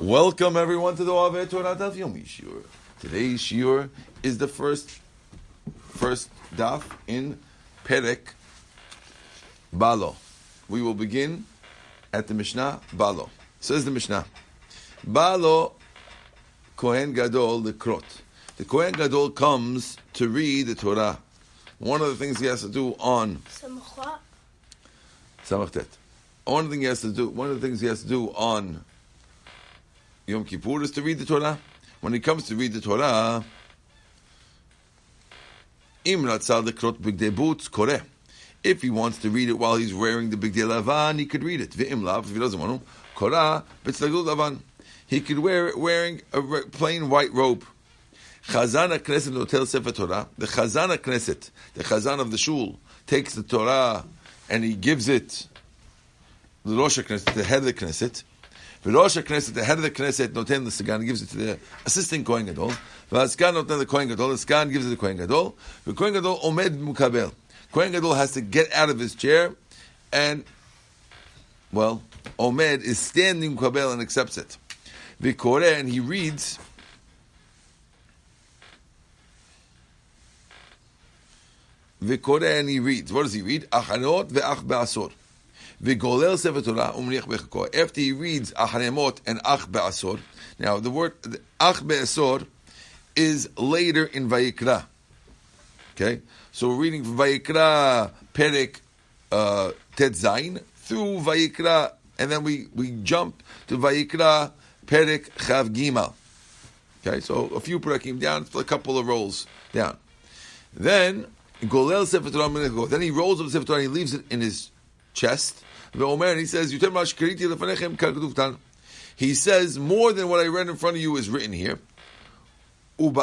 Welcome everyone to the Ave Torah Daf Yomi Shiur. Today's Shiur is the first first daf in Perek Balo. We will begin at the Mishnah Balo. Says the Mishnah, Balo Kohen Gadol the Krot. The Kohen Gadol comes to read the Torah. One of the things he has to do on. Samachtet. One thing he has to do. One of the things he has to do on Yom Kippur is to read the Torah. When it comes to read the Torah. If he wants to read it while he's wearing the bigdei lavan, he could read it. If he doesn't want to, korah lavan. He could wear it wearing a plain white robe. Chazan Knesset notel sefer Torah. The Chazan Knesset, the Chazan of the shul, takes the Torah and he gives it the Rosh Knesset, the head of the Knesset. Rosh Knesset, the head of the Knesset, noten the Sagan, gives it to the assistant Kohen Gadol. The Askan noten the Kohen Gadol. The Sagan gives it to the Kohen Gadol. The Kohen Gadol omed mukabel. Kohen Gadol has to get out of his chair and, well, omed is standing mukabel and accepts it. The Koreh, and he reads, V'koreh and he reads. What does he read? Achanot ve'ach be'asor. V'golel sefer Torah umniach bechako. After he reads Acharemot and Ach be'asor. Now the word Ach be'asor is later in Vayikra. Okay, so we're reading from Vayikra Perek uh, Tet Zayin through Vayikra, and then we we jump to Vayikra Perek Chav Gimal. Okay, so a few perakim down, a couple of rolls down. Then Golel Sefer Torah Then he rolls up Sefer Torah he leaves it in his chest. Ve'omer, he says, "Yutem ma shkariti lefanechem kal tan." He says, "More than what I read in front of you is written here." And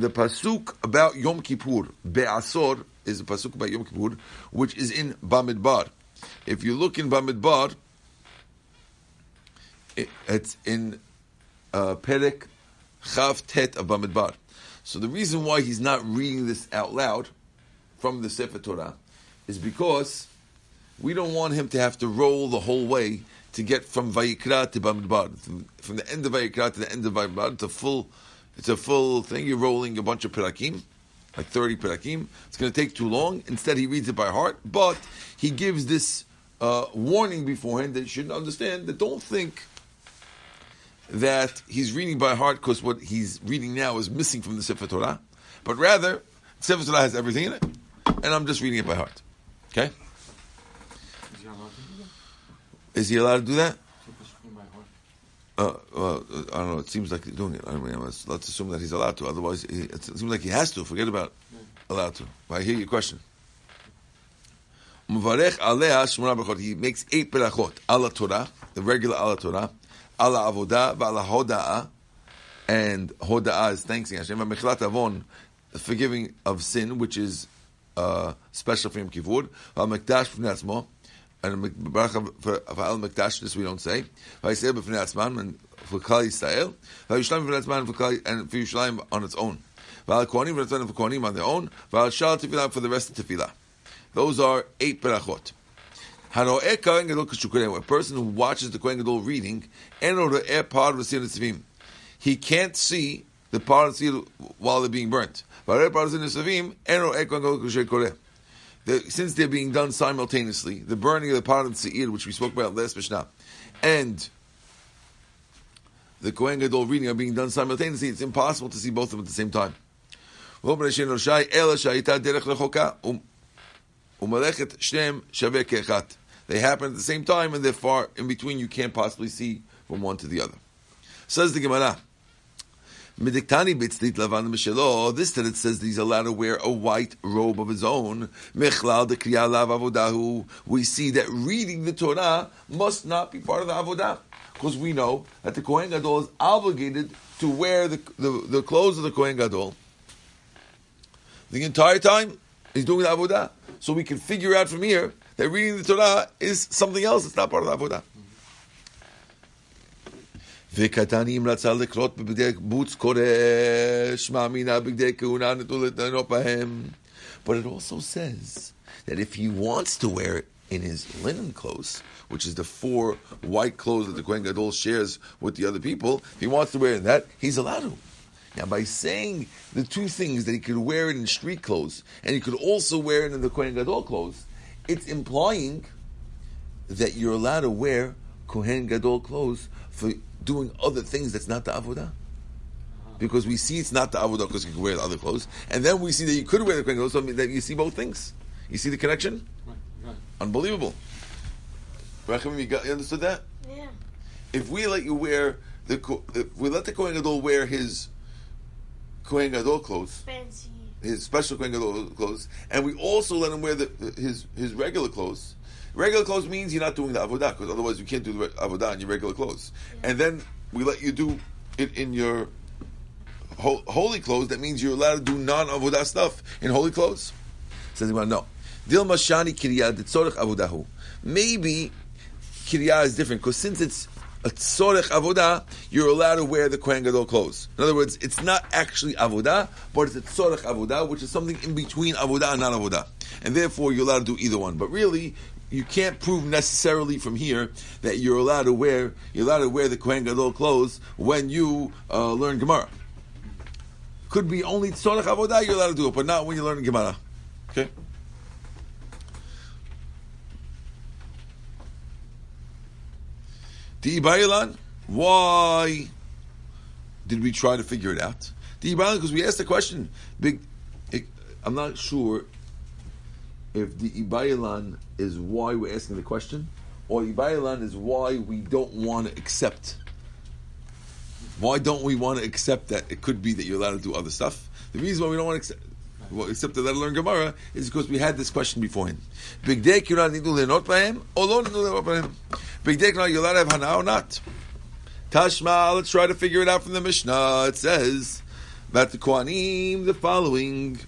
the pasuk about Yom Kippur, Be'asor, is the pasuk about Yom Kippur, which is in Bamidbar. If you look in Bamidbar, it, it's in uh, Perek Chav Tet of Bamidbar. So the reason why he's not reading this out loud from the Sefer Torah is because we don't want him to have to roll the whole way to get from Vayikra to Bamidbar. From the end of Vayikra to the end of Bamidbar, it's a full, it's a full thing. You're rolling a bunch of perakim, like 30 perakim. It's going to take too long. Instead, he reads it by heart, but he gives this uh, warning beforehand that you shouldn't understand that don't think that he's reading by heart because what he's reading now is missing from the Sefer Torah, but rather, Sefer Torah has everything in it, and I'm just reading it by heart. Okay? Is he allowed to do that? Uh, well, I don't know. It seems like he's doing it. I mean, let's, assume that he's allowed to. Otherwise, he, it seems like he has to. Forget about allowed to. I hear your question. He makes eight berachot. Ala Torah, the regular ala Torah. Ala avodah v'ala hoda'ah. And hoda'ah is thanking Hashem. Mechilat avon, the forgiving of sin, which is uh, special for Yom Kippur. V'al-mekdash b'fnei atzmo. And bracha for Al Mikdash, this we don't say. Vayisrael b'fnei atzman, and for Klal Yisrael. Vayishlayim b'fnei atzman, for Klal, and for Yisraelim on its own. V'al Kohanim b'fnei for Kohanim on their own. V'al Shal Tefillah, for the rest of Tefillah. Those are eight berachot. Haro'eh Kohen Gadol k'shukureh, a person who watches the Kohen Gadol reading, and eno ro'eh par v'sir nitzvim. He can't see the par v'sir while they're being burnt. Since they're being done simultaneously, the burning of the part of the which we spoke about last Mishnah, and the Kohen Gadol reading are being done simultaneously, it's impossible to see both of them at the same time. Um, they happen at the same time, and they're far in between. You can't possibly see from one to the other. Says the Gemara. Midiktani bitzlit lavan mishelo. This that it says that he's allowed to wear a white robe of his own. Mechlal avodahu. We see that reading the Torah must not be part of the avodah, because we know that the Kohen Gadol is obligated to wear the, the, the clothes of the Kohen Gadol the entire time. He's doing the avodah, so we can figure out from here that reading the Torah is something else. It's not part of the avodah. וקטני אם רצה לקרות בבגדי בוץ קורש, מאמינה בגדי כהונה נטו לתנות בהם. But it also says that if he wants to wear it in his linen clothes, which is the four white clothes that the Kohen Gadol shares with the other people, if he wants to wear that, he's allowed to. Now, by saying the two things that he could wear it in street clothes and he could also wear it in the Kohen Gadol clothes, it's implying that you're allowed to wear Kohen Gadol clothes for doing other things that's not the avodah. Because we see it's not the avodah because you can wear the other clothes, and then we see that you could wear the Kohen Gadol, so that you see both things. You see the connection? Right, right. Unbelievable. Rachamim, you, got, you understood that? Yeah. If we let you wear the, if we let the Kohen Gadol wear his Kohen Gadol clothes, Fancy. his special Kohen Gadol clothes, and we also let him wear the, his his regular clothes. Regular clothes means you're not doing the avodah, because otherwise you can't do the avodah in your regular clothes. And then we let you do it in your ho- holy clothes. That means you're allowed to do non-avodah stuff in holy clothes. Says well, no. Dil mashani kiriyah avodahu. Maybe kiriyah is different because since it's a tzorech avodah, you're allowed to wear the Kohen Gadol clothes. In other words, it's not actually avodah, but it's a tzorech avodah, which is something in between avodah and non-avodah, and therefore you're allowed to do either one. But really, you can't prove necessarily from here that you're allowed to wear you're allowed to wear the Kohen Gadol clothes when you uh, learn Gemara. Could be only tzorech avodah you're allowed to do it, but not when you learn Gemara. Okay. The Ibayilan, why did we try to figure it out? Because we asked the question. Big, I'm not sure if the Ibayilan is why we're asking the question, or Ibayilan is why we don't want to accept. Why don't we want to accept that it could be that you're allowed to do other stuff? The reason why we don't want to accept, well, except that learn Gemara is because we had this question beforehand. Big day, you're not nidu le'not b'hem, or lo nidu le'not b'hem. Big day, you're allowed to have hana or not. Tashma, let's try to figure it out from the Mishnah. It says that the Kohanim, the following.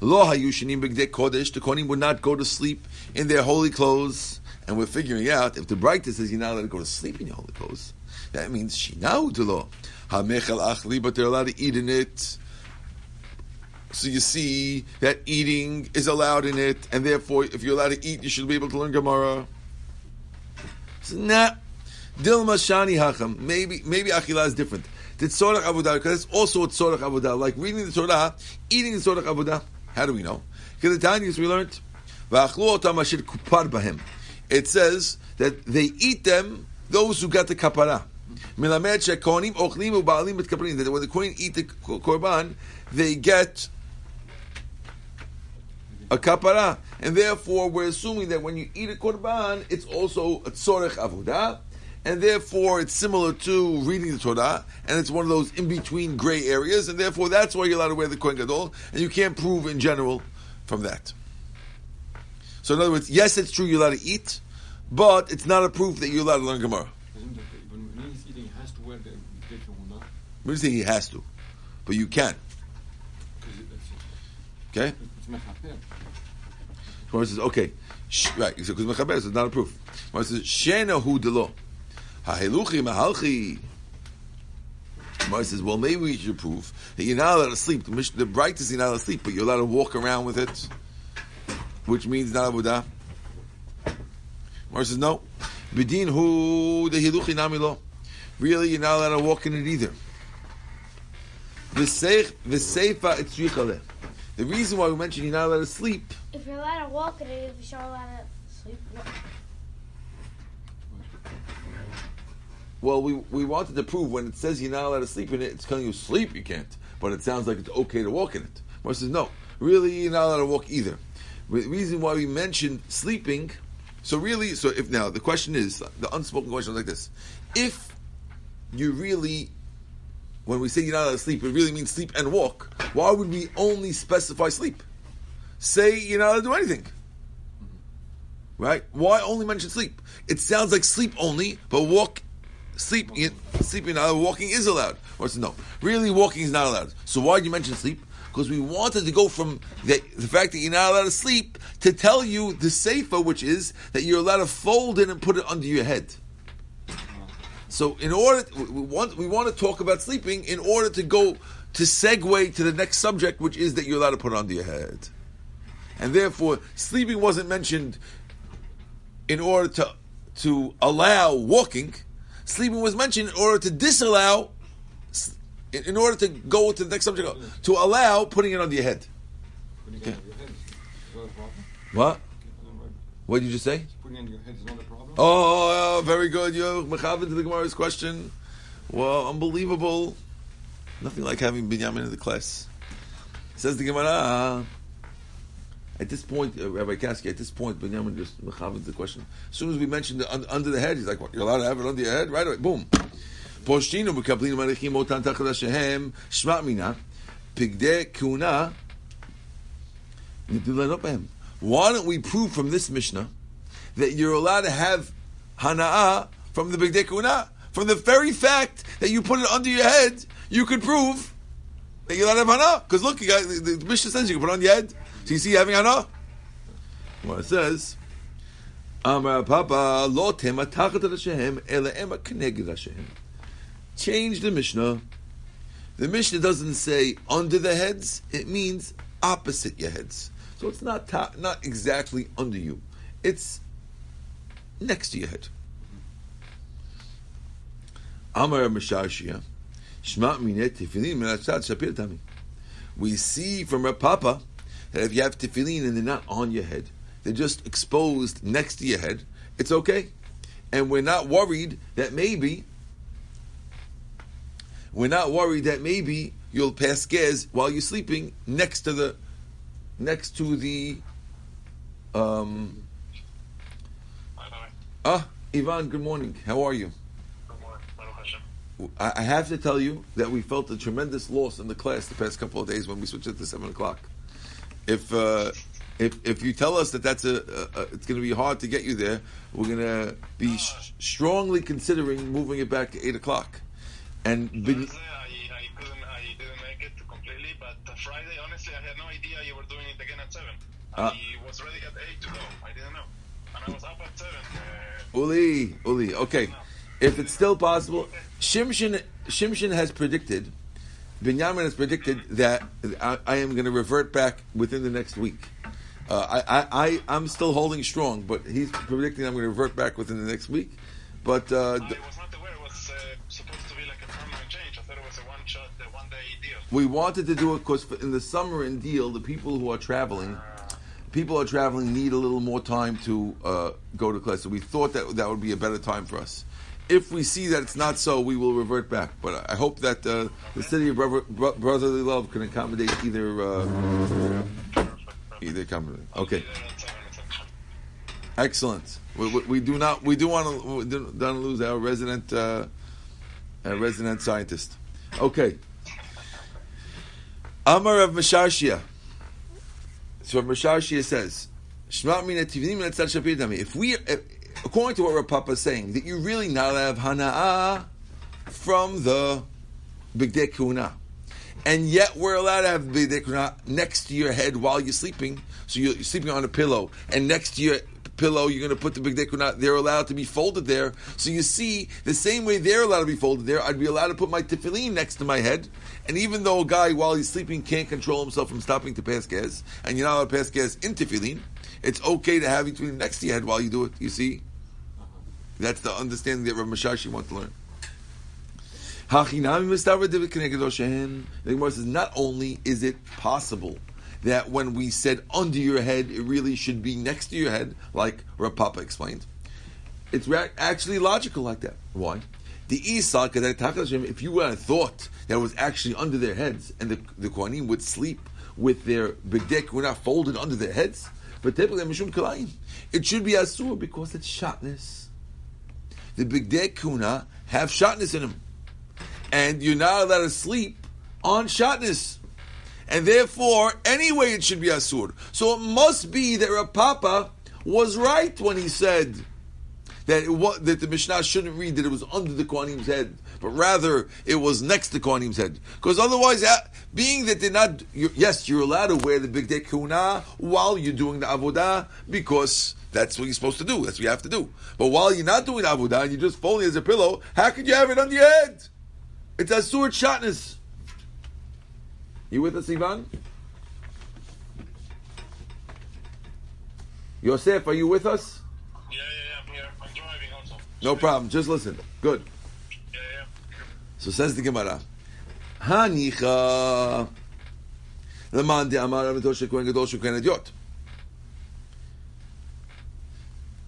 Lo hayushanim b'gdei kodesh. The Kohanim would not go to sleep in their holy clothes. And we're figuring out if the Braita says you're not allowed to go to sleep in your holy clothes, that means shinau to lo achli, but they're allowed to eat in it. So you see that eating is allowed in it, and therefore, if you're allowed to eat, you should be able to learn Gemara. So, nah. Dilma shani hacham. Maybe maybe achila is different. The tzorach avodah because it's also a tzorach avodah, like reading the Torah, eating the tzorach avodah. How do we know? Because the Tanyas we learned. It says that they eat them those who got the kapara. That when the kohen eat the korban, they get a kapara, and therefore we're assuming that when you eat a korban, it's also a tzorech avodah, and therefore it's similar to reading the Torah, and it's one of those in between gray areas, and therefore that's why you're allowed to wear the kohen gadol, and you can't prove in general from that. So in other words, yes, it's true you're allowed to eat, but it's not a proof that you're allowed to learn Gemara. Isn't it, when, when he's eating, he has to wear the big? We didn't say he has to, but you can. Okay. Gemara says, okay, sh- right, because mechaber, it's not a proof. Gemara says, shena hu delo, haheluchi mahalchi. Gemara says, well, maybe we should prove that you're not allowed to sleep. The, Mish- the Braita you're not allowed to sleep, but you're allowed to walk around with it, which means not avodah. Gemara says, no. Bidin hu the hiluchi namilo. Really, you're not allowed to walk in it either. The reason why we mentioned you're not allowed to sleep If you're allowed to walk in it, if you're allowed to sleep. Well, we, we wanted to prove when it says you're not allowed to sleep in it, it's telling you sleep you can't. But it sounds like it's okay to walk in it. Mar says no, really you're not allowed to walk either. The reason why we mentioned sleeping, so really, so if now the question is the unspoken question is like this: If you really, when we say you're not allowed to sleep, it really means sleep and walk. Why would we only specify sleep? Say you're not allowed to do anything. Right? Why only mention sleep? It sounds like sleep only, but walk sleep sleeping not walking is allowed. Or no. Really walking is not allowed. So why did you mention sleep? Because we wanted to go from the, the fact that you're not allowed to sleep to tell you the sefer, which is that you're allowed to fold it and put it under your head. So in order we want we want to talk about sleeping in order to go to segue to the next subject, which is that you're allowed to put it under your head. And therefore sleeping wasn't mentioned in order to to allow walking. Sleeping was mentioned in order to disallow, in order to go to the next subject, to allow putting it under your head. Okay. on your head is not a problem. What? What did you just say? Putting it on your head is not a problem. Oh, oh very good. You're mechavan to the Gemara's question. Well, unbelievable. Nothing like having Binyamin in the class. Says the Gemara. At this point, uh, Rabbi Kasky, at this point, Binyamin just mechavan the question. As soon as we mentioned the, un, under the head, he's like, "What? You're allowed to have it under your head, right away? Boom." Poshtinu mekablinu marichim otan tachad hashem shma mina pigdei kuna. Why don't we prove from this Mishnah that you're allowed to have hana'ah from the bigdei kuna? From the very fact that you put it under your head, you could prove that you're allowed to have hana'ah. Because look, you got, the, the Mishnah says you can put it on your head. So you see having hana'ah? Well, it says, Amar Papa, lo tema tachat Hashem, ele ema keneged Hashem. Change the Mishnah. The Mishnah doesn't say under the heads, it means opposite your heads. So it's not ta- not exactly under you. It's next to your head. Amar Mishashia, Shma minet tefillin shapir tami. We see from Rav Papa that if you have tefillin and they're not on your head, they're just exposed next to your head, it's okay. And we're not worried that maybe we're not worried that maybe you'll pass gas while you're sleeping next to the next to the um ah Ivan good morning. How are you? I I have to tell you that we felt a tremendous loss in the class the past couple of days when we switched it to seven o'clock. If uh, if if you tell us that that's a, a, a it's going to be hard to get you there, we're going to be sh- strongly considering moving it back to eight o'clock. And ben- I, I couldn't, I didn't make it completely, but uh, Friday, honestly, I had no idea you were doing it again at seven. Ah. I was ready at eight to go. I didn't know, and I was up at seven. Uh, Uli, Uli. Okay, if it's still possible, Shimshon Shimshon has predicted, Binyamin has predicted that I, I am going to revert back within the next week. Uh, I, I, I, I'm still holding strong, but he's predicting I'm going to revert back within the next week. But uh, I was not aware it was uh, supposed to be like a permanent change. I thought it was a one-shot, a one-day deal. we wanted to do it because in the summer in deal, the people who are traveling, people are traveling need a little more time to uh, go to class. So we thought that that would be a better time for us. If we see that it's not so, we will revert back. But I hope that uh, the city of brother, brotherly love can accommodate either uh, either accommodate. Okay, excellent. We, we, we do not we do want to do not lose our resident uh, our resident scientist. Okay. Amar of Mashashia. So Mashashia says. If we, according to what Rav Papa is saying, that you really not have hana'ah from the bigdei kuna, and yet we're allowed to have bigdei kuna next to your head while you're sleeping. So you're sleeping on a pillow, and next to your pillow you're going to put the bigdei kuna. They're allowed to be folded there. So you see, the same way they're allowed to be folded there, I'd be allowed to put my tefillin next to my head. And even though a guy while he's sleeping can't control himself from stopping to pass gas, and you're not allowed to pass gas in tefillin, it's okay to have between next to your head while you do it. You see, that's the understanding that Rav Mashashi wants to learn. The Gemara says not only is it possible that when we said under your head, it really should be next to your head, like Rav Papa explained. It's actually logical like that. Why? The Isa, if you have thought that was actually under their heads, and the the Kohanim would sleep with their bigdek were not folded under their heads, but typically mishum kalayim, it should be asur because it's shatnez. The bigdek kuna have shatnez in them and you're not allowed to sleep on shatnez. And therefore, anyway, it should be asur. So it must be that Rav Papa was right when he said that that the Mishnah shouldn't read that it was under the Kohanim's head, but rather it was next to Kohanim's head. Because otherwise, uh, being that they're not, you're, yes, you're allowed to wear the big day kuna while you're doing the avodah because that's what you're supposed to do. That's what you have to do. But while you're not doing the avodah and you're just folding it as a pillow, how could you have it on your head? It's a sword shatnez. You with us, Ivan? Yosef, are you with us? Yeah, yeah, yeah, I'm here. I'm driving also. No problem. Just listen. Good. So says the Gemara. Hanicha. Amar.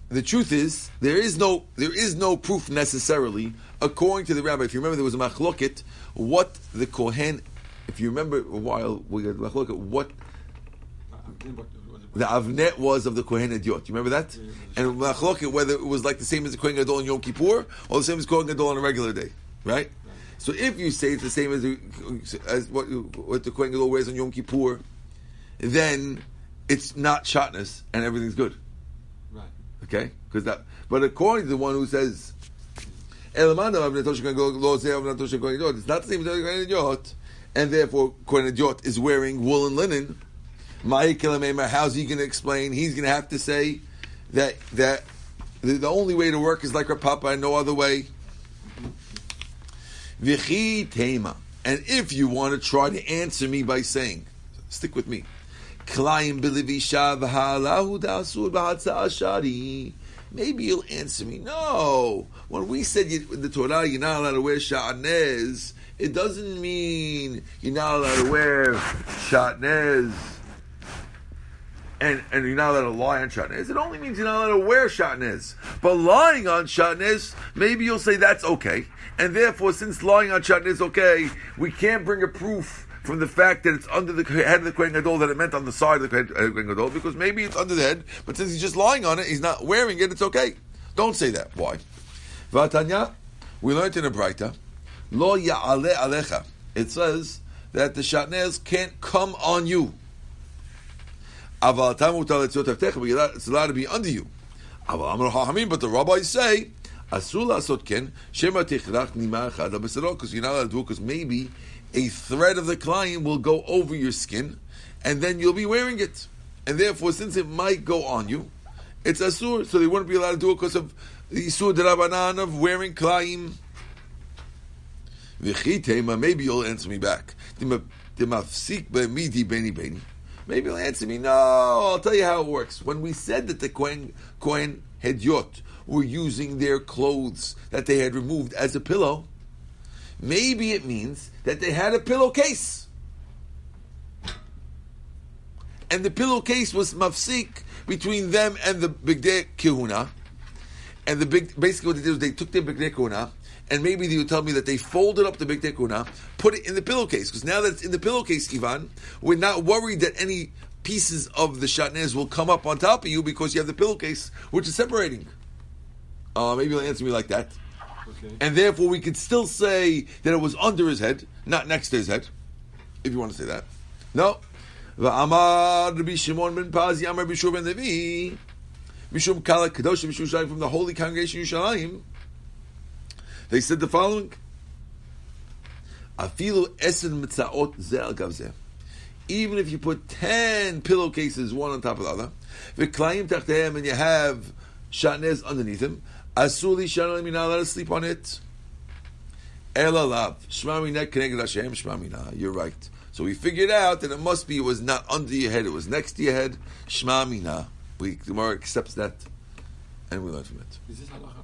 The truth is, there is no there is no proof necessarily, according to the rabbi. If you remember, there was a machloket. What the kohen, if you remember a while, we got machloket. What the avnet was of the kohen hedyot. You remember that? And machloket whether it was like the same as the kohen gadol in Yom Kippur or the same as kohen gadol on a regular day, right? So if you say it's the same as, as what, what the kohen gadol wears on Yom Kippur, then it's not shatnez and everything's good. Right. Okay, because that. But according to the one who says, "Elamanda of Netosh Kohen Gadol, lo zeh of Netosh Kohen Hedyot," it's not the same as Kohen and therefore Kohen Hedyot is wearing wool and linen. How's he going to explain? He's going to have to say that that the, the only way to work is like our Papa and no other way. V'chi tema. And if you want to try to answer me by saying, stick with me. Maybe you'll answer me. No. When we said you, the Torah you're not allowed to wear shatnez, it doesn't mean you're not allowed to wear shatnez and, and you're not allowed to lie on shatnez. It only means you're not allowed to wear shatnez. But lying on shatnez, maybe you'll say that's okay. And therefore, since lying on shatnez is okay, we can't bring a proof from the fact that it's under the head of the Kohen Gadol that it meant on the side of the Kohen uh, Gadol, because maybe it's under the head, but since he's just lying on it, he's not wearing it, it's okay. Don't say that. Why? Vatanya, we learned in a Braita, Lo ya'ale alecha. It says that the shatnez can't come on you. Aval it's allowed to be under you. But the rabbis say, asur la'asot ken, shema tichrach nima echad ha'besarot, because you're not allowed to do it, because maybe a thread of the client will go over your skin, and then you'll be wearing it. And therefore, since it might go on you, it's asur, so they wouldn't be allowed to do it because of the isur derabanan of wearing klaim. Maybe you'll answer me back. Maybe he'll answer me, no, I'll tell you how it works. When we said that the Kohen, Kohen Hedyot were using their clothes that they had removed as a pillow, maybe it means that they had a pillowcase. And the pillowcase was mafsik between them and the Bigdei Kehuna. And the big, basically what they did was they took their Bigdei Kehuna, and maybe they would tell me that they folded up the big Kehuna, put it in the pillowcase. Because now that it's in the pillowcase, Ivan, we're not worried that any pieces of the shatnez will come up on top of you because you have the pillowcase, which is separating. Uh, maybe you'll answer me like that. Okay. And therefore, we could still say that it was under his head, not next to his head, if you want to say that. No. Va'amar Rabbi Shimon ben Pazi, Amar Rabbi Yehoshua ben Levi, Mishum Kala Kadosh Mishum from the Holy Congregation Yerushalayim, they said the following, Afilu esen mitzaot ze al gav. Even if you put ten pillowcases, one on top of the other, v'klayim tachtehem, and you have shatnez underneath him, asuli shalim, you're not allowed to sleep on it. Elalav, shmamina keneged Hashem, shmamina. You're right. So we figured out that it must be, it was not under your head, it was next to your head, shmamina. We, Gemara accepts that, and we learn from it. Is this halacha?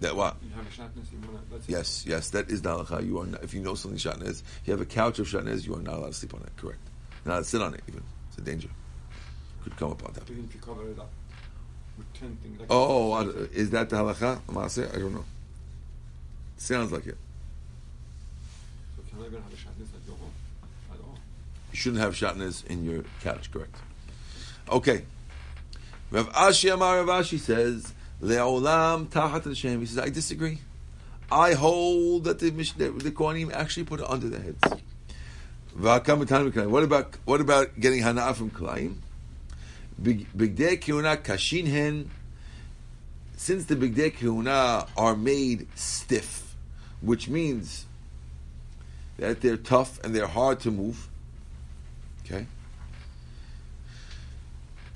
That what? You have a shatnez, you wanna, that's it. Yes, yes, that is the halacha. You are not, if you know something shatnez, you have a couch of shatnez, you are not allowed to sleep on it. Correct. You're not allowed to sit on it even. It's a danger. Could come upon that. Even if you cover it up things. Like Oh, is that the halacha? Maaseh? I don't know. Sounds like it. So can I even have a shatnez at your home? At all? You shouldn't have shatnez in your couch. Correct. Okay. Rav Ashi Amar Rav Ashi says, Le'olam tachat Hashem. He says, I disagree. I hold that the that the Kohanim actually put it under their heads. What about what about getting hana from k'layim? Bigdei kiuna kashin hen. Since the bigdei kiuna are made stiff, which means that they're tough and they're hard to move. Okay.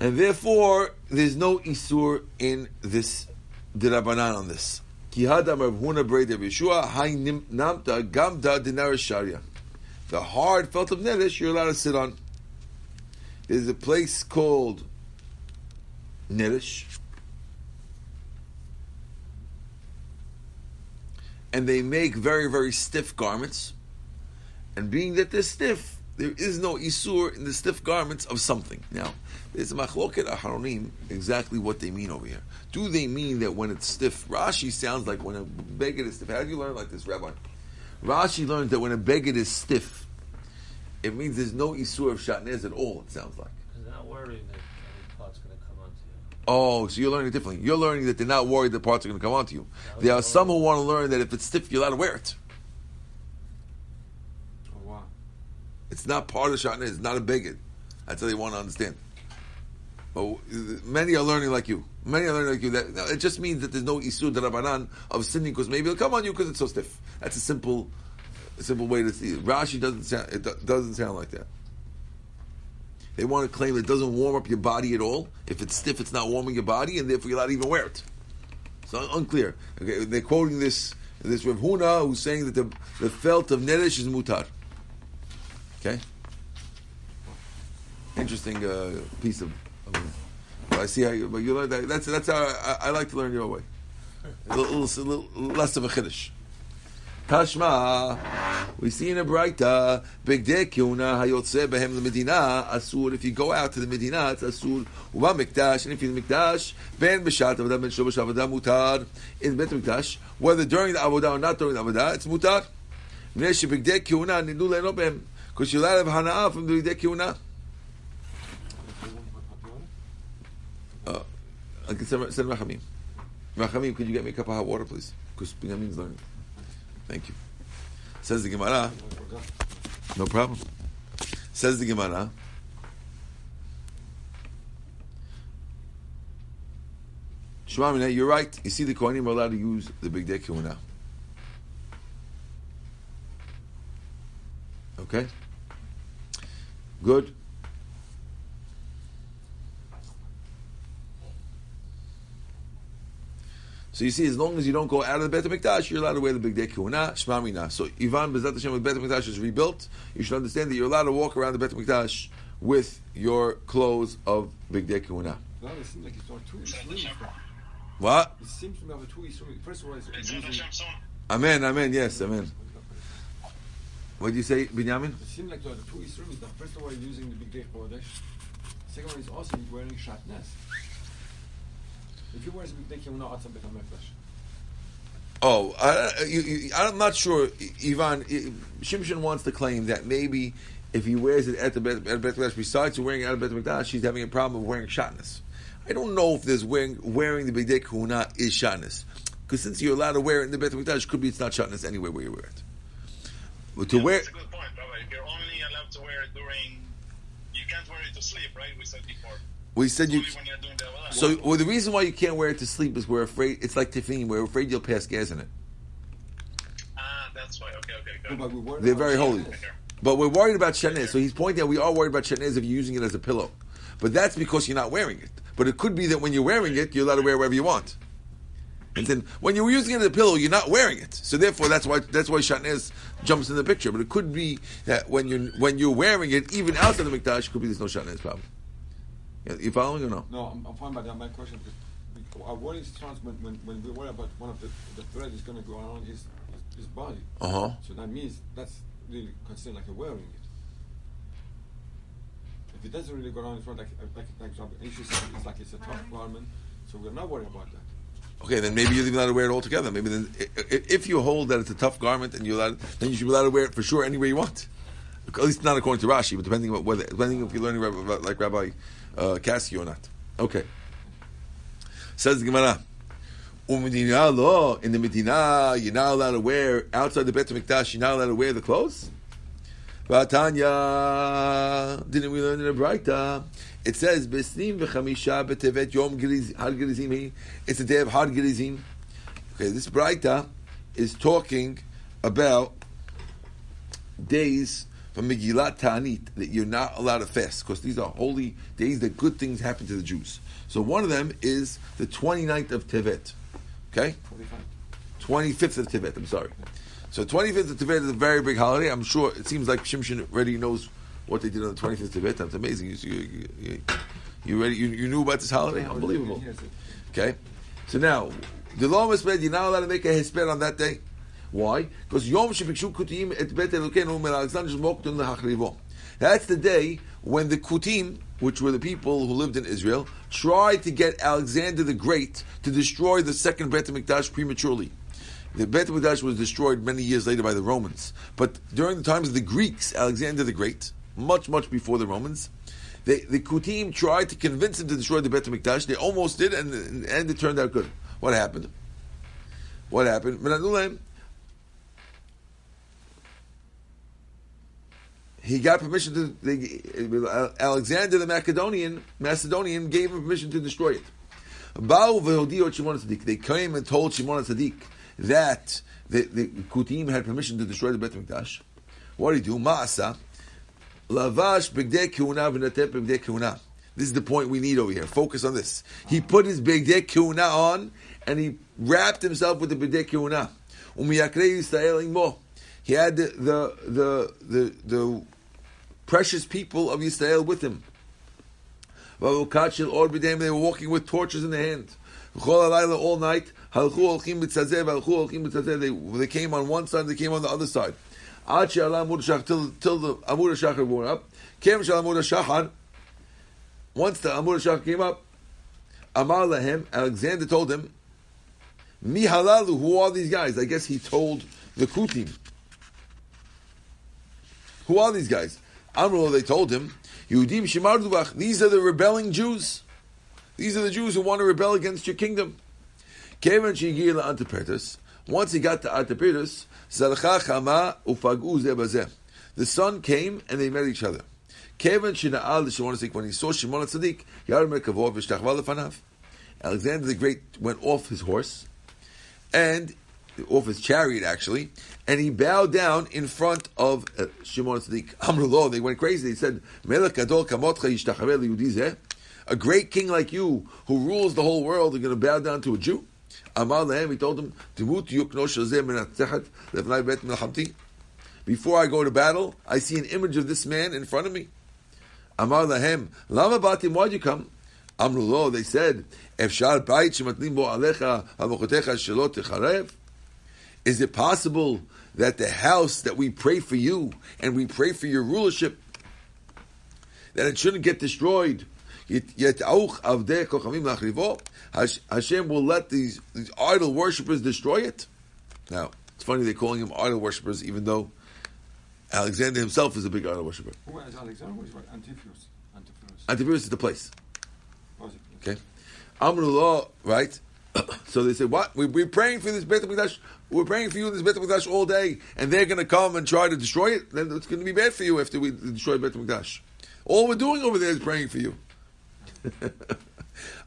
And therefore, there's no isur in this dirabanan on this. The hard felt of nerish you're allowed to sit on. There's a place called Nerish. and they make very, very stiff garments. And being that they're stiff, there is no isur in the stiff garments of something. Now, there's a machloket aharonim exactly what they mean over here. Do they mean that when it's stiff? Rashi sounds like when a beged is stiff. How do you learn like this, Rabbi? Rashi learns that when a beged is stiff, it means there's no isur of shatnez at all. It sounds like. Because not worried that any part's going to come onto you. Oh, so you're learning differently. You're learning that they're not worried that parts are going to come onto you. There are some who want to learn that if it's stiff, you're allowed to wear it. Oh, wow. It's not part of Shatnez. It's not a bigot. That's how they want to understand. But many are learning like you. Many are learning like you. That no, it just means that there's no isur darabanan of sinning because maybe it'll come on you because it's so stiff. That's a simple, a simple way to see it. Rashi doesn't sound. It doesn't sound like that. They want to claim it doesn't warm up your body at all. If it's stiff, it's not warming your body, and therefore you're not even wear it. It's un- unclear. Okay, they're quoting this this Rav Huna who's saying that the the felt of nedish is mutar. Okay. Interesting uh, piece of. of I see how you, but you learn that. That's that's how I, I like to learn your way. A little, little, little less of a chiddush. Tashma, we see in a Braita, Bigdei Kiuna Hayotze Behem Medina Asur. If you go out to the Medina, it's Asur. Uba Mikdash, and if you're in Mikdash, Ben B'Shat Avodah Ben Shobash Avodah Mutar in Bet Mikdash, whether during the Avodah or not during the Avodah, it's Mutar. Mnei Bigdei Kiuna Nidu Le'no Behem, because to have Hana'ah from the Bigdei Kiuna. Uh, I can send, send Rachamim. Rachamim, could you get me a cup of hot water, please? Because Binyamin's learning. Thank you. Says the Gemara. No problem. Says the Gemara. Shema you're right. You see, the Kohanim are allowed to use the Big Day Kehuna. Okay? Good. So you see, as long as you don't go out of the Beit HaMikdash, you're allowed to wear the Big Day Kehuna, Shema Minah. So Ivan, Bezat Hashem, when the Beit HaMikdash is rebuilt, you should understand that you're allowed to walk around the Beit HaMikdash with your clothes of Big Day Kehuna. Now it seems like it's not two Shem Issues. Shem. What? It seems to me have a two Issues. First of all, it's It's using. Hashem soon. Amen, amen, yes, amen. What did you say, Binyamin? It seems like there are two. The first of all, using the big day Kodesh. Second one is also wearing shatnez. If you wear the big day, you will not HaMikdash. Oh, I, you, you, I'm not sure, Ivan. Shimshon wants to claim that maybe if he wears it at the Bet Mikdash, besides wearing it at the Bet Mikdash, he's having a problem of wearing shatnez. I don't know if this wearing wearing the Bidei Kahuna is shatnez, because since you're allowed to wear it in the Bet Mikdash, could be it's not shatnez anywhere where you wear it. But to Yeah, wear, That's a good point, Rabbi. If you're only allowed to wear it during, you can't wear it to sleep, right? We said before. we said you. you're the So, well, the reason why you can't wear it to sleep is we're afraid. It's like tefillin. We're afraid you'll pass gas in it. ah, that's why. Okay, okay, No, good. we They're very holy. But we're worried about shatnez. So he's pointing out we are worried about shatnez if you're using it as a pillow. But that's because you're not wearing it. But it could be that when you're wearing it, you're allowed to wear wherever you want. And then when you're using it as a pillow, you're not wearing it. So therefore, that's why that's why shatnez jumps in the picture. But it could be that when you're when you're wearing it, even outside the mikdash, it could be there's no shatnez problem. You following or no? No, I'm, I'm fine, but uh, my question is, we- our worry starts when, when, when we worry about one of the, the thread is going to go around his, his, his body. Uh huh. So that means that's really considered like a wearing it. If it doesn't really go around in front, like, like, like Aisha said, it's like it's a tough garment, so we're not worried about that. Okay, then maybe you're even allowed to wear it altogether. Maybe then, if you hold that it's a tough garment and you're allowed, then you should be allowed to wear it for sure anywhere you want. At least not according to Rashi, but depending on whether, depending if you're learning like Rabbi uh, or not. Okay. Says Gemara. In the Medina, you're not allowed to wear outside the Bet Mikdash. You're not allowed to wear the clothes. Vatanya, didn't we learn in a Braita? It says Besnim v'chamisha betevet yom har gerizim. It's a day of har gerizim. Okay, this Braita is talking about days from Megillat Ta'anit that you're not allowed to fast because these are holy days that good things happen to the Jews. So one of them is the 29th of Tevet. Okay? 45. 25th of Tevet, I'm sorry. So 25th of Tevet is a very big holiday. I'm sure it seems like Shimshon already knows what they did on the 25th of Tevet. That's amazing. You, you, you, you, ready, you, you knew about this holiday? Unbelievable. Okay? So now, the law was spread, you're not allowed to make a hesper on that day. Why? Because Yom Shebikshu Kutim et Bet Mel Alexander Lehachrivo. That's the day when the Kutim, which were the people who lived in Israel, tried to get Alexander the Great to destroy the second Bet HaMikdash prematurely. The Bet HaMikdash was destroyed many years later by the Romans. But during the times of the Greeks, Alexander the Great, much, much before the Romans, they, the Kutim tried to convince him to destroy the Bet HaMikdash. They almost did, and, and it turned out good. What happened? What happened? He got permission to. They, Alexander the Macedonian, Macedonian gave him permission to destroy it. They came and told Shimon Tzaddik that the, the Kutim had permission to destroy the Bet Mikdash. What did he do? Ma'asa. Lavash bigdei kuna v'natep bigdei kuna. This is the point we need over here. Focus on this. He put his bigdei kuna on and he wrapped himself with the bigdei kuna. Umiyakre Yisrael imo. He had the the the the, the precious people of Yisrael with him. They were walking with torches in their hand. All night, they, they came on one side, they came on the other side. Till, till the Amud Shachar wore up. Came Shal Amuda Shachar. Once the Amud Shachar came up, Amar Lahem, Alexander told him, Mi halalu, who are these guys? I guess he told the Kutim. Who are these guys? Amrullah, they told him, Yehudim Shemar these are the rebelling Jews. These are the Jews who want to rebel against your kingdom. Once he got to Antipatris, the son came and they met each other. When he saw Shimon Tzaddik, Alexander the Great went off his horse and off his chariot actually, and he bowed down in front of uh, Shimon Tzaddik. Amrullah, they went crazy. They said, A great king like you, who rules the whole world, are going to bow down to a Jew? He told them, Before I go to battle, I see an image of this man in front of me. Amar lehem, lama batim, why'd you come? Amru lo, they said? Is it possible that the house that we pray for you and we pray for your rulership, that it shouldn't get destroyed? Yet Hashem will let these, these idol worshippers destroy it. Now, it's funny they're calling him idol worshippers, even though Alexander himself is a big idol worshipper. Who is Alexander? Who is what? Antiphilus. Antiphilus. Is the place. Okay, Amrullah, right? so they say, "What? We, we're praying for this Beit Hamikdash. We're praying for you in this Beit Hamikdash all day, and they're going to come and try to destroy it. Then it's going to be bad for you after we destroy Beit Hamikdash. All we're doing over there is praying for you."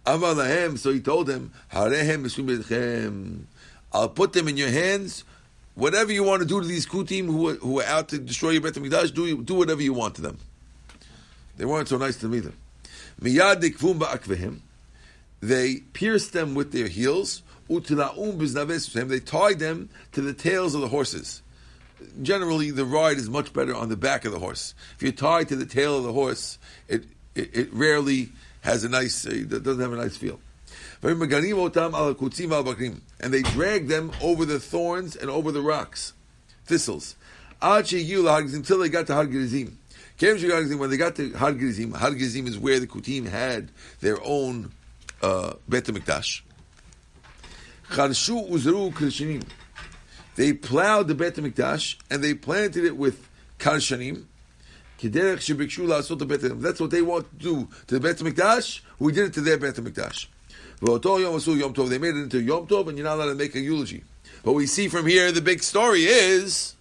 Amar so he told him, Harehem I'll put them in your hands. Whatever you want to do to these kutim who are, who are out to destroy your Bet HaMikdash, do, do whatever you want to them. They weren't so nice to. Them. Miyad dikvum ba'akvehim. They pierced them with their heels. Utilaum biznavesim. They tied them to the tails of the horses. Generally, the ride is much better on the back of the horse. If you're tied to the tail of the horse, it, it, it rarely has a nice, uh, doesn't have a nice feel. And they drag them over the thorns and over the rocks, thistles, until they got to Har Gerizim. When they got to Har Gerizim, Har Gerizim is where the Kutim had their own uh, Bet HaMikdash. They plowed the Bet HaMikdash and they planted it with karshanim, that's what they want to do to the Bet HaMikdash. We did it to their Bet HaMikdash. They made it into Yom Tov, and you're not allowed to make a eulogy. But we see from here the big story is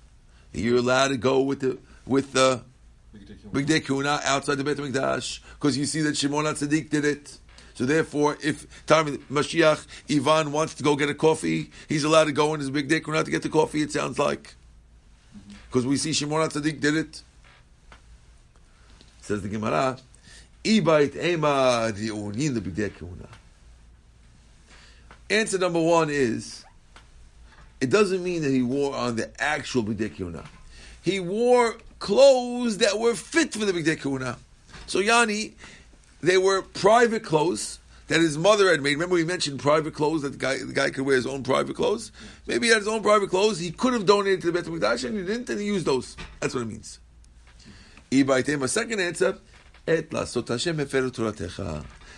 you're allowed to go with the with the Big Kuna outside the Bet HaMikdash because you see that Shimon HaTzadik did it. So therefore, if time Mashiach Ivan wants to go get a coffee, he's allowed to go in his Big Kuna to get the coffee. It sounds like because we see Shimon HaTzadik did it. Says the Gemara, Ibait Ema Diunin the Kuna. Answer number one is, it doesn't mean that he wore on the actual B'dei Kuna. He wore clothes that were fit for the B'dei Kuna. So Yani, they were private clothes that his mother had made. Remember we mentioned private clothes that the guy the guy could wear his own private clothes. Maybe he had his own private clothes. He could have donated to the Beit Hamikdash and he didn't, and he used those. That's what it means. A second answer,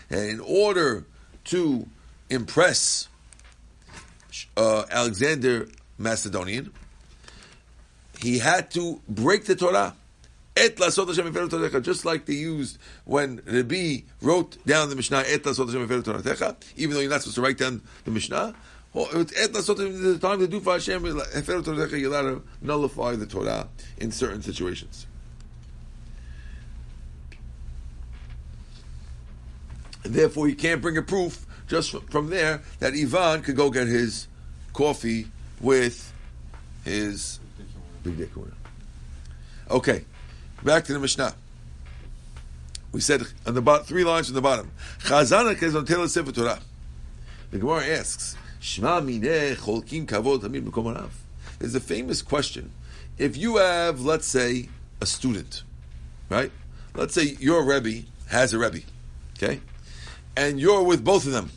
in order to impress uh, Alexander Macedonian, he had to break the Torah. Et just like they used when Rabbi wrote down the Mishnah, et even though you're not supposed to write down the Mishnah. Et the time to do for Hashem you're allowed to nullify the Torah in certain situations. Therefore, you can't bring a proof just from, there that Ivan could go get his coffee with his big dick. Okay, back to the Mishnah. We said on the bottom, three lines from the bottom. Chazana kezon sefer Torah. The Gemara asks, Shema cholkim kavod. There's a famous question. If you have, let's say, a student, right? Let's say your Rebbe has a Rebbe, okay? And you're with both of them.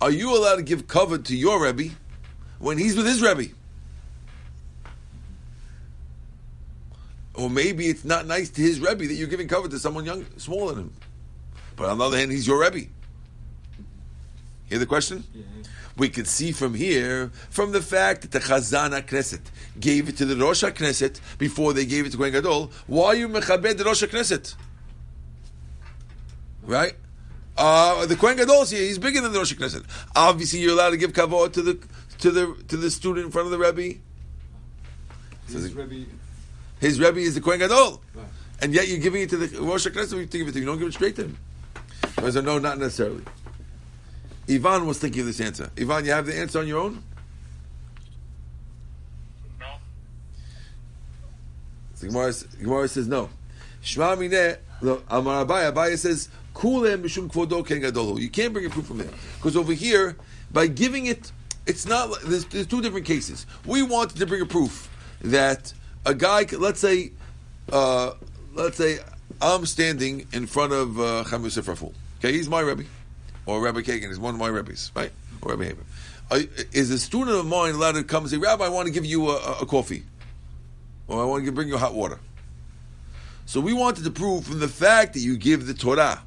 Are you allowed to give cover to your Rebbe when he's with his Rebbe? Or maybe it's not nice to his Rebbe that you're giving cover to someone young, smaller than him. But on the other hand, he's your Rebbe. Hear the question? Yeah. We can see from here, from the fact that the Chazan Knesset gave it to the Rosh Knesset before they gave it to Kohen Gadol. Why are you mechabed the Rosh Knesset? Right? Uh, the Kohen Gadol, see, he's bigger than the Rosh Knesset. Obviously, you're allowed to give kavod to the to the to the student in front of the Rebbe. His Rebbe, His Rebbe is the Kohen Gadol, Right. and yet you're giving it to the Rosh Knesset. You give it to him. You don't give it straight to him. I said, no, not necessarily. Ivan was thinking of this answer. Ivan, you have the answer on your own. No? So Gemara, Gemara says no. Shema mineh. Look, Amar Abaya. Abaya says You can't bring a proof from there because over here, by giving it, it's not. There's, there's two different cases. We wanted to bring a proof that a guy, let's say, uh, let's say I'm standing in front of uh, Chaim Yosef Raful. Okay, he's my Rebbe, or Rabbi Kagan is one of my Rebbes, right? Or Rabbi Haber. Is a student of mine allowed to come and say, Rabbi, I want to give you a- a coffee, or I want to bring you hot water? So we wanted to prove from the fact that you give the Torah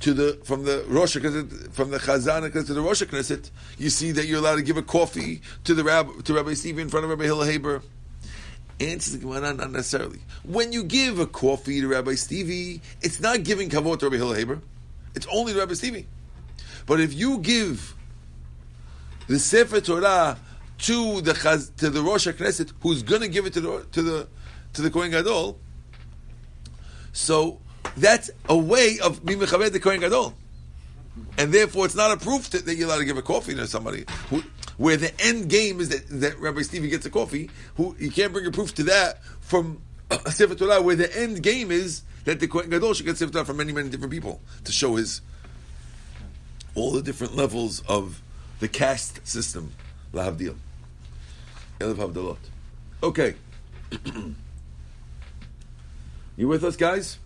to the from the Rosh Knesset, from the Chazan to the Rosh Knesset, you see that you're allowed to give a coffee to the Rabbi to Rabbi Steve in front of Rabbi Hillel Haber. Answers the Gemara, not necessarily. When you give a coffee to Rabbi Stevie, it's not giving kavod to Rabbi Hillel Haber. It's only to Rabbi Stevie. But if you give the Sefer Torah to the Chaz, to the Rosh Knesset, who's going to give it to the to the to the Kohen Gadol, so that's a way of being mechaved the Kohen Gadol, and therefore it's not a proof that, that you're allowed to give a coffee to somebody who, where the end game is that, that Rabbi Stevie gets a coffee. Who you can't bring a proof to that from Sefer Torah, where the end game is that the Kohen Gadol should get Sefer Torah from many many different people to show his all the different levels of the caste system. Lahavdil. Elif Havdalot. Okay. you with us, guys?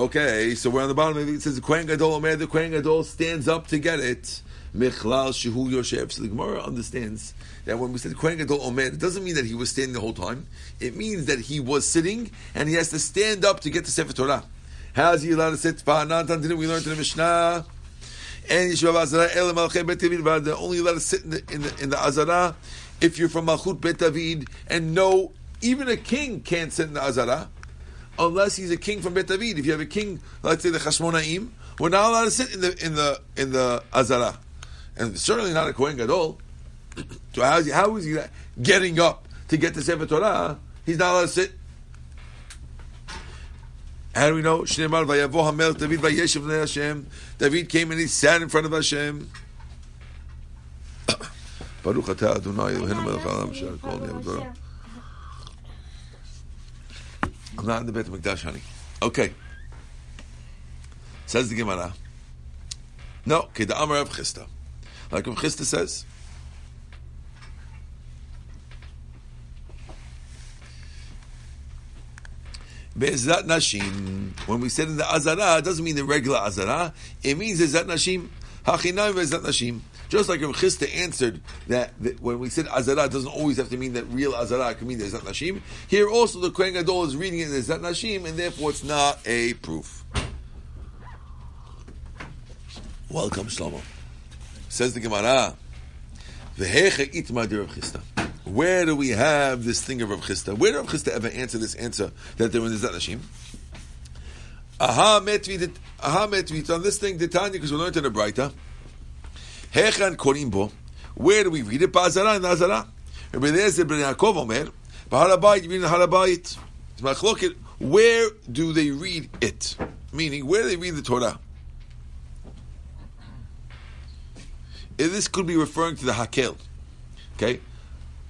Okay, so we're on the bottom of it. Says the Kohen Gadol Omer, the Kohen Gadol stands up to get it. Michlal Shehu Yoshev. So the Gemara understands that when we said Kohen Gadol Omer, it doesn't mean that he was standing the whole time. It means that he was sitting and he has to stand up to get the Sefer Torah. How is he allowed to sit? Va'anatan, didn't we learn in the Mishnah? And Yeshiva Azara El Malchei Bet David only allowed to sit in the in the, in the Azara if you're from Malchut Bet David and no, even a king can't sit in the Azara unless he's a king from Bet David. If you have a king, let's say the Chashmonaim, we're not allowed to sit in the in the in the Azara, and certainly not a Kohen Gadol. So how is he, how is he getting up to get the Sefer Torah? He's not allowed to sit. How do we know? Shneimar vayavo hamel David vayeshev b'nei Hashem. David came and he sat in front of Hashem. Baruch atah Adonai Eloheinu melech haolam asher kol niyam Torah. I'm not in the Beit HaMikdash, honey. Okay. Says the Gemara. No, Keda Amar Rav Chisda. Like Rav Chisda says. Be'ezrat nashim. When we said in the azara, it doesn't mean the regular azara. It means ezrat nashim. Hachinam ve'ezrat nashim. Just like Rav Chisda answered that, that when we said azara, doesn't always have to mean that real azara. Can mean the ezrat nashim. Here also the Kohen Gadol is reading it as ezrat nashim, and therefore it's not a proof. Welcome, Shlomo. Says the Gemara. V'heche Chisda. Where do we have this thing of Rav Chisda? Where did Rav Chisda ever answer this answer that there was Nizat Nashim? Aha metvi, aha metvi. On this thing, Titania, because we learned in the Braita. Hechan korim. Where do we read it? Ba'azara and Azara. Where do they read it? Meaning, where do they read the Torah? If this could be referring to the Hakel. Okay?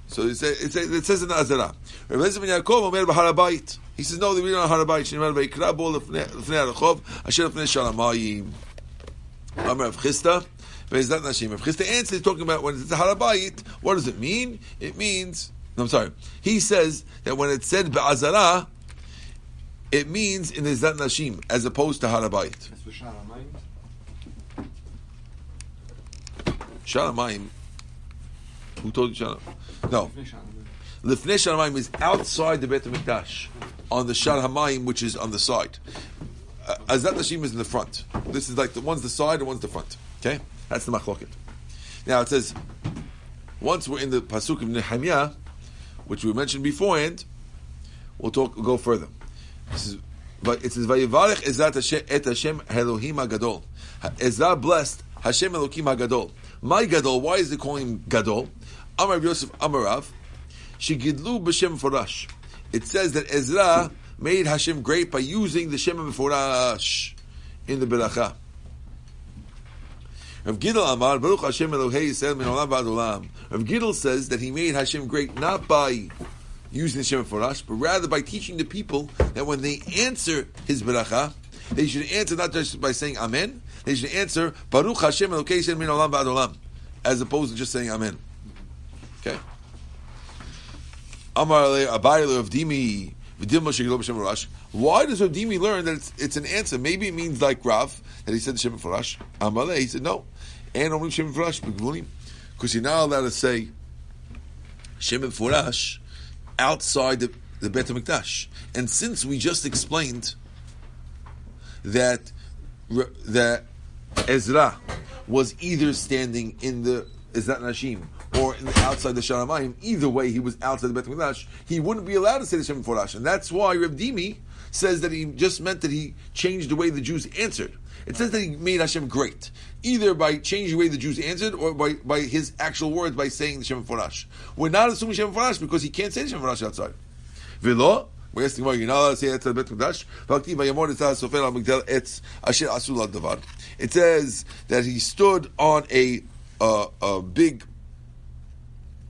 So it says, it says, in the Azara. He says, no, they read it on Harabayit. Shnimar ve'ikra bo lefnei arachov, asher lefnei shalamayim. Amar Rav Ve'ezrat Nashim. If Chisda answers, he's talking about when it's a Harabayit, what does it mean? It means, no, I'm sorry. He says that when it said Be'azara, it means in Ezrat Nashim, as opposed to Harabayit. Shalamayim, who told you Shalom? No. Lifnei. Shalamayim is outside the Beit HaMikdash, on the Shal Hamayim, which is on the side. Uh, Azat Nashim is in the front. This is like the one's the side and one's the front. Okay? That's the machloket. Now it says, once we're in the Pasuk of Nehemiah, which we mentioned beforehand, we'll talk, we'll go further. This is, but it says, Vayivarech Ezrat Hashem, et Hashem Elohim HaGadol. Ezra blessed Hashem Elohim HaGadol. My Gadol, why is it calling him Gadol? Amar Yosef Amarav, Shigidlu b'Shem Forash. It says that Ezra made Hashem great by using the Shem Forash in the Beracha. Rav Gidel Amar Baruch Hashem Elohei Yisrael Min Olam V'ad Olam. Rav Gidel says that he made Hashem great not by using the Shem us, but rather by teaching the people that when they answer his Beracha, they should answer not just by saying Amen, they should answer Baruch Hashem Elohei Yisrael Min Olam V'ad Olam, as opposed to just saying Amen. Okay. Amar Abayle of Dimi. Why does Rav Dimi learn that it's, it's an answer? Maybe it means like Rav that he said the Shem Farash. Amalei, he said no. And only Shem Farash because you're not allowed to say Shem Farash outside the, the Bet Hamikdash. And since we just explained that that Ezra was either standing in the Ezrat Nashim or in the, outside the Sharamayim, either way, he was outside the Bet Mikdash. He wouldn't be allowed to say the Shem Forash, and that's why Reb Dimi says that he just meant that he changed the way the Jews answered. It says that he made Hashem great, either by changing the way the Jews answered or by, by his actual words by saying the Shem Forash. We're not assuming Shem Forash because he can't say the Shem Forash outside. Velo, we're asking why you're not allowed to say it at the Bet. It says that he stood on a uh, a big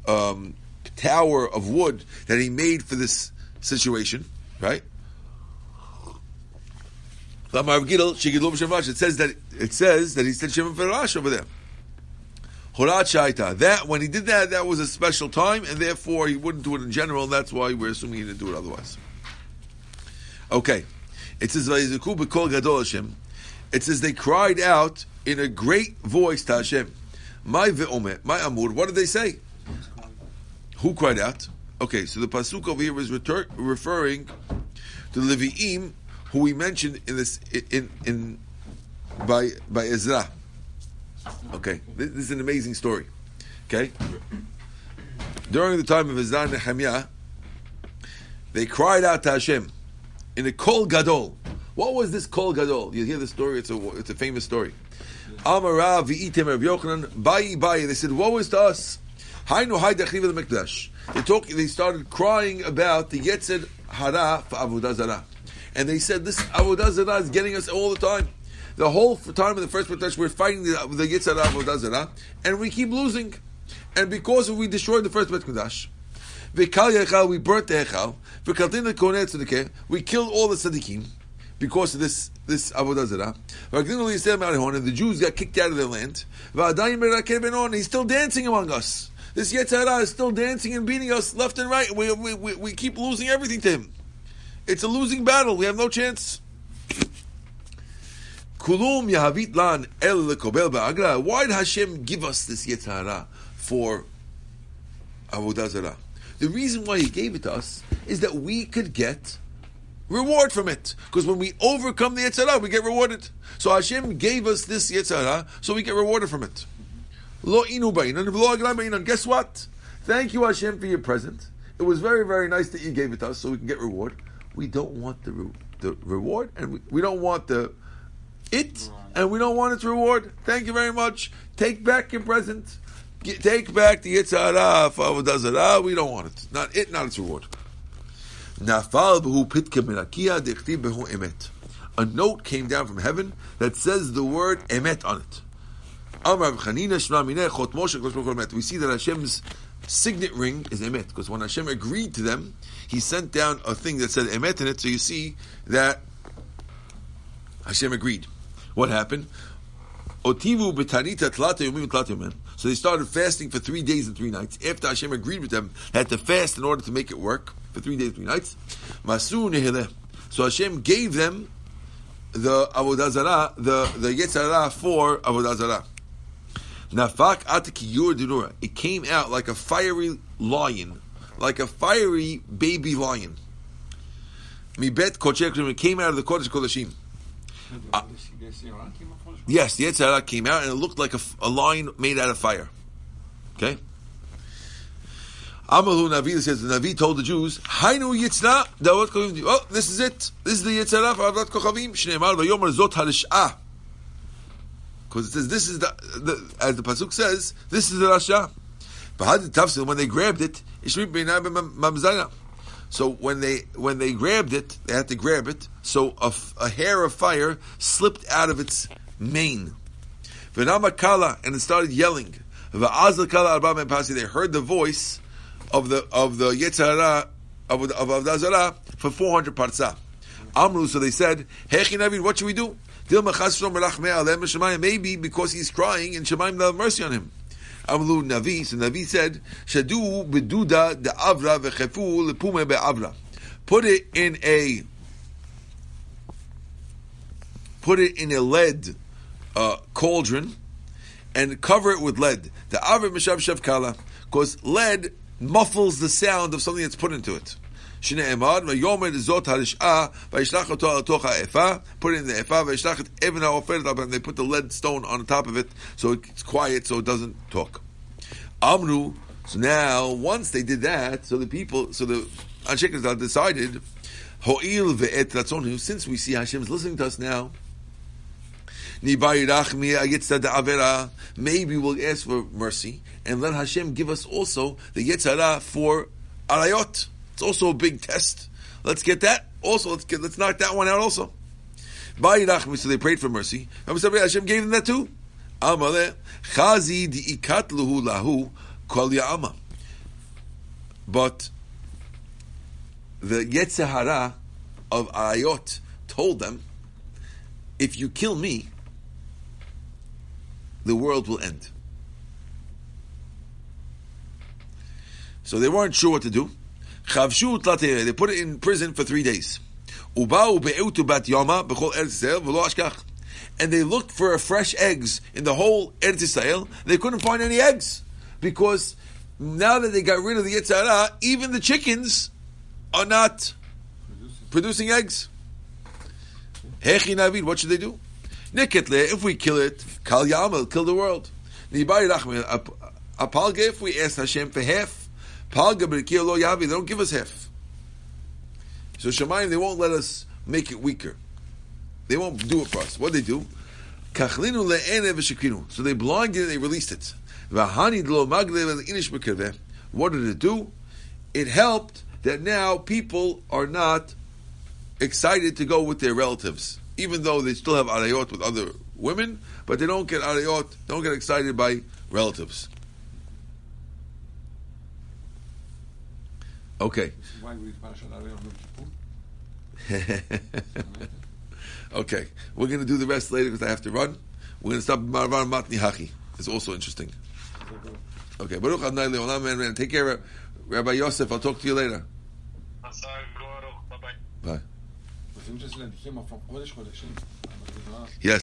um, tower of wood that he made for this situation, right? It says that it says that he said Shem Farash over there. Horat Shaita. That when he did that, that was a special time, and therefore he wouldn't do it in general. And that's why we're assuming he didn't do it otherwise. Okay, it says. It says they cried out in a great voice to Hashem. My ve'omer, my amur. What did they say? Who cried out? Okay, so the pasuk over here is retur- referring to the Levi'im, who we mentioned in this in in by by Ezra. Okay, this, this is an amazing story. Okay, during the time of Ezra and Nehemiah, they cried out to Hashem in a kol gadol. What was this kol gadol? You hear the story; it's a it's a famous story. V'item Rav Yochanan bayi bayi. They said, "Woe is to us." Dachriv the. They talk. They started crying about the Yetzer Hara for Avodah Zarah, and they said this Avodah Zarah is getting us all the time. The whole time of the first mikdash, we're fighting the, the Yetzer Hara Avodah Zarah, and we keep losing. And because we destroyed the first V'kal yechal, we burnt the hechal. We killed all the tzedekim because of this this avodah zarah. And the Jews got kicked out of their land. And he's still dancing among us. This Yetzirah is still dancing and beating us left and right. We, we, we, we keep losing everything to him. It's a losing battle. We have no chance. Kulum yahavit lan el lekobel ba'agra. Why did Hashem give us this Yetzirah for Avodah Zarah? The reason why He gave it to us is that we could get reward from it. Because when we overcome the Yetzirah, we get rewarded. So Hashem gave us this Yetzirah so we get rewarded from it. Lo inu. Guess what? Thank you Hashem for your present. It was very, very nice that you gave it to us so we can get reward. We don't want the, re- the reward and we, we don't want the it and we don't want its reward. Thank you very much. Take back your present. Get, take back the Yitzhara for Avodah Zarah. We don't want it. Not it, not its reward. A note came down from heaven that says the word emet on it. We see that Hashem's signet ring is emet because when Hashem agreed to them, He sent down a thing that said emet in it. So you see that Hashem agreed. What happened? Otivu. So they started fasting for three days and three nights. After Hashem agreed with them, had to fast in order to make it work for three days and three nights. Masu. So Hashem gave them the avodah zarah, the the yetzarah for avodah zarah. Nafak atikiyur dinura. It came out like a fiery lion, like a fiery baby lion. Mibet kodesh it came out of the kodesh kodeshim. The Yetzirah came up from the- Yes, the Yetzirah came out and it looked like a lion made out of fire. Okay? Amalu Navi says the Navi told the Jews, Hainu Dawat Kochavim. Oh, this is it. This is the Yetzirah for Avdat Kochavim. Shneimar Vayomer Zot Harish'ah. Because it says this is the, the as the pasuk says, this is the Rasha. But Tafsil when they grabbed it. So when they when they grabbed it, they had to grab it. So a hair of fire slipped out of its mane. V'nama kala and it started yelling. V'azal. They heard the voice of the of the Yetzirah of of Avodah Zarah for four hundred parsa. Amru, so they said, Hechi Navid, what should we do? Maybe because he's crying and Shemayim will have mercy on him. Amru Navi, so Navi said, Shadu beduda de avra v'chefu lepume be'avra. Put it in a put it in a lead uh, cauldron and cover it with lead. The avra mishav shav kala, because lead muffles the sound of something that's put into it. שנאמר, ויאמר זאת הרשעה, וישלח אותו על תוך האפה, put it in the efa, וישלח את אבן העופרת על פניו, they put the lead stone on top of it, so it's quiet, so it doesn't talk. Amru, so now, once they did that, so the people, so the Anshe Knesset decided, Ho'il ve'et ratzonu, since we see Hashem's listening to us now, Maybe we'll ask for mercy and let Hashem give us also the Yetzirah for Arayot. It's also a big test. Let's get that. Also, let's get let's knock that one out also. So they prayed for mercy. Hashem gave them that too. Amale chazi lahu kol ya'ama. But the Yetzirah of Arayot told them, if you kill me, the world will end. So they weren't sure what to do. They put it in prison for three days. And they looked for fresh eggs in the whole Eretz Yisrael. They couldn't find any eggs because now that they got rid of the Yitzhara, even the chickens are not producing eggs. Hechi what should they do? If we kill it, Kal Yamel, kill the world. If we ask Hashem for half, they don't give us half. So Shemayim, they won't let us make it weaker. They won't do it for us. What they do? So they blinded it, they released it. What did it do? It helped that now people are not excited to go with their relatives, even though they still have arayot with other women, but they don't get arayot, don't get excited by relatives. Okay. Why we read Parashat Arei on Yom Kippur? okay. We're going to do the rest later because I have to run. We're going to stop Marvar Matni Hachi. It's also interesting. Okay. Baruch Adonai Leolam, and take care, Rabbi Yosef. I'll talk to you later. Bye bye. Bye. What's interesting that he came up from Kodesh Kodeshim. Yes.